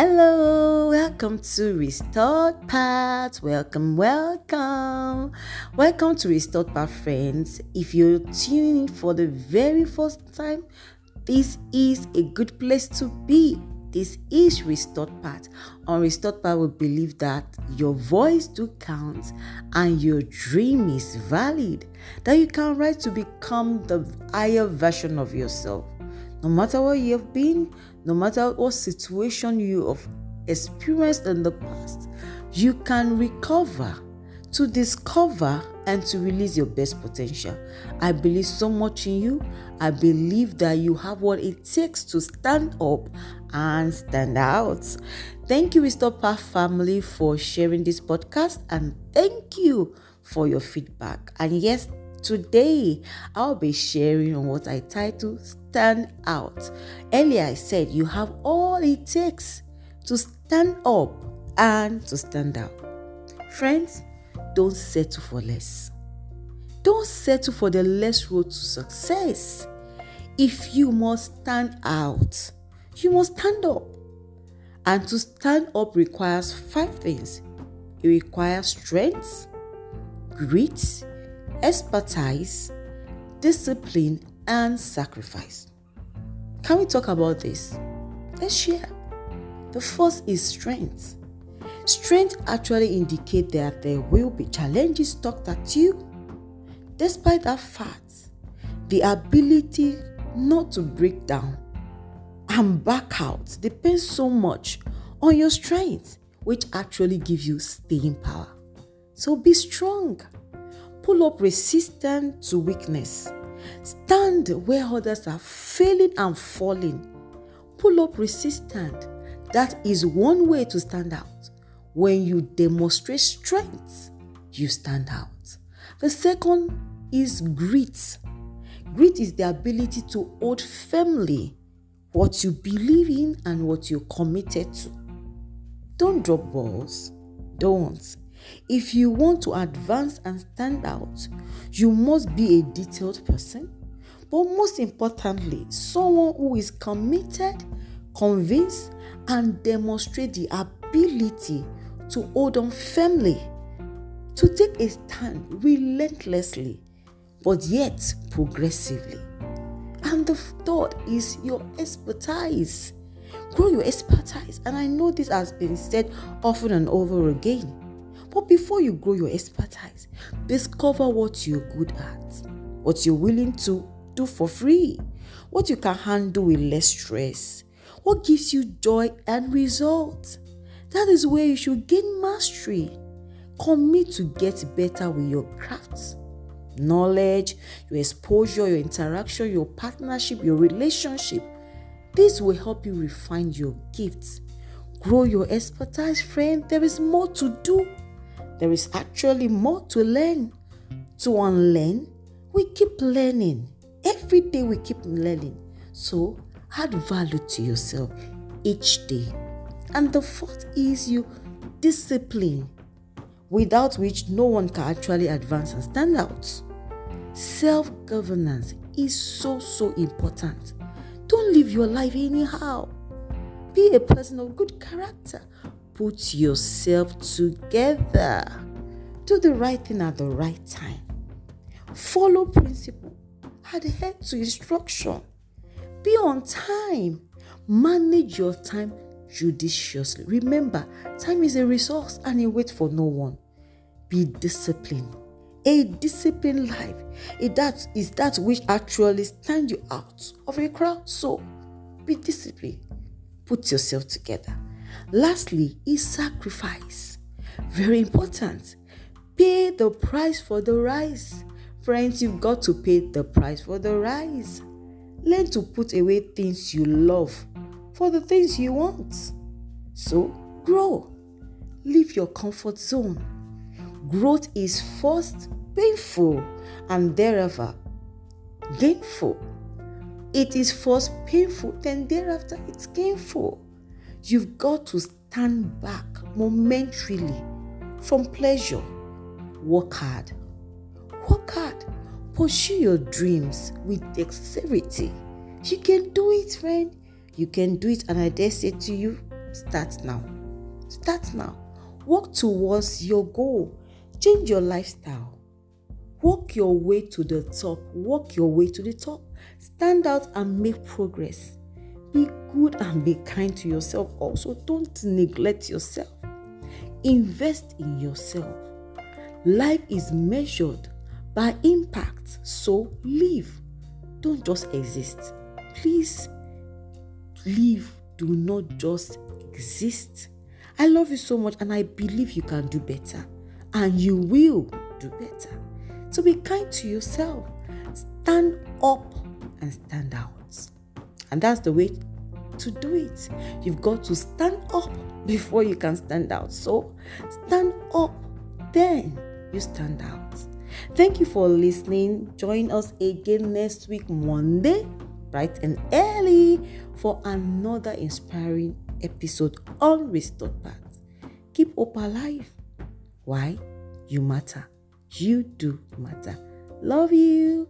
Hello, welcome to Restored Path. Welcome, welcome. Welcome to Restored Path, friends. If you're tuning in for the very first time, this is a good place to be. This is Restored Path. On Restored Path, we believe that your voice do count and your dream is valid. That you can rise to become the higher version of yourself. No matter where you have been, no matter what situation you have experienced in the past, you can recover to discover and to release your best potential. I believe so much in you. I believe that you have what it takes to stand up and stand out. Thank you, Restored Path family, for sharing this podcast, and thank you for your feedback. And yes, today I'll be sharing on what I title Stand Out. Earlier, I said you have all it takes to stand up and to stand out. Friends, don't settle for less. Don't settle for the less road to success. If you must stand out, you must stand up. And to stand up requires five things it requires strength, grit, expertise, discipline, and sacrifice. Can we talk about this? Let's share. The first is strength. Strength actually indicates that there will be challenges talked at you. Despite that fact, the ability not to break down and back out depends so much on your strength, which actually gives you staying power. So be strong. Pull up resistance to weakness. Stand where others are failing and falling. Pull up resistance. That is one way to stand out. When you demonstrate strength, you stand out. The second is grit. Grit is the ability to hold firmly what you believe in and what you're committed to. Don't drop balls. Don't. If you want to advance and stand out, you must be a detailed person, but most importantly, someone who is committed, convinced, and demonstrate the ability to hold on firmly, to take a stand relentlessly, but yet progressively. And the third is your expertise. Grow your expertise. And I know this has been said often and over again. But before you grow your expertise, discover what you're good at, what you're willing to do for free, what you can handle with less stress, what gives you joy and results. That is where you should gain mastery. Commit to get better with your crafts. Knowledge, your exposure, your interaction, your partnership, your relationship. This will help you refine your gifts. Grow your expertise, friend. There is more to do. There is actually more to learn. To unlearn, we keep learning. Every day we keep learning. So add value to yourself each day. And the fourth is you discipline, without which no one can actually advance and stand out. Self governance is so, so important. Don't live your life anyhow. Be a person of good character. Put yourself together. Do the right thing at the right time. Follow principle. Adhere to instruction. Be on time. Manage your time judiciously. Remember, time is a resource and it waits for no one. Be disciplined. A disciplined life is that, is that which actually stands you out of a crowd. So be disciplined. Put yourself together. Lastly, is sacrifice. Very important. Pay the price for the rise. Friends, you've got to pay the price for the rise. Learn to put away things you love for the things you want. So, grow. Leave your comfort zone. Growth is first painful and thereafter gainful. It is first painful, then thereafter it's gainful. You've got to stand back momentarily from pleasure. Work hard. Work hard. Pursue your dreams with dexterity. You can do it, friend. You can do it, and I dare say to you, Start now. Start now. Work towards your goal. Change your lifestyle. Walk your way to the top. Walk your way to the top. Stand out and make progress. Be good and be kind to yourself. Also, don't neglect yourself. Invest in yourself. Life is measured by impact, so live. Don't just exist. Please live. Do not just exist. I love you so much and I believe you can do better. And you will do better. So be kind to yourself. Stand up and stand out. And that's the way to do it. You've got to stand up before you can stand out. So stand up, then you stand out. Thank you for listening. Join us again next week, Monday, bright and early, for another inspiring episode on Restored Path. Keep hope alive. Why? You matter. You do matter. Love you.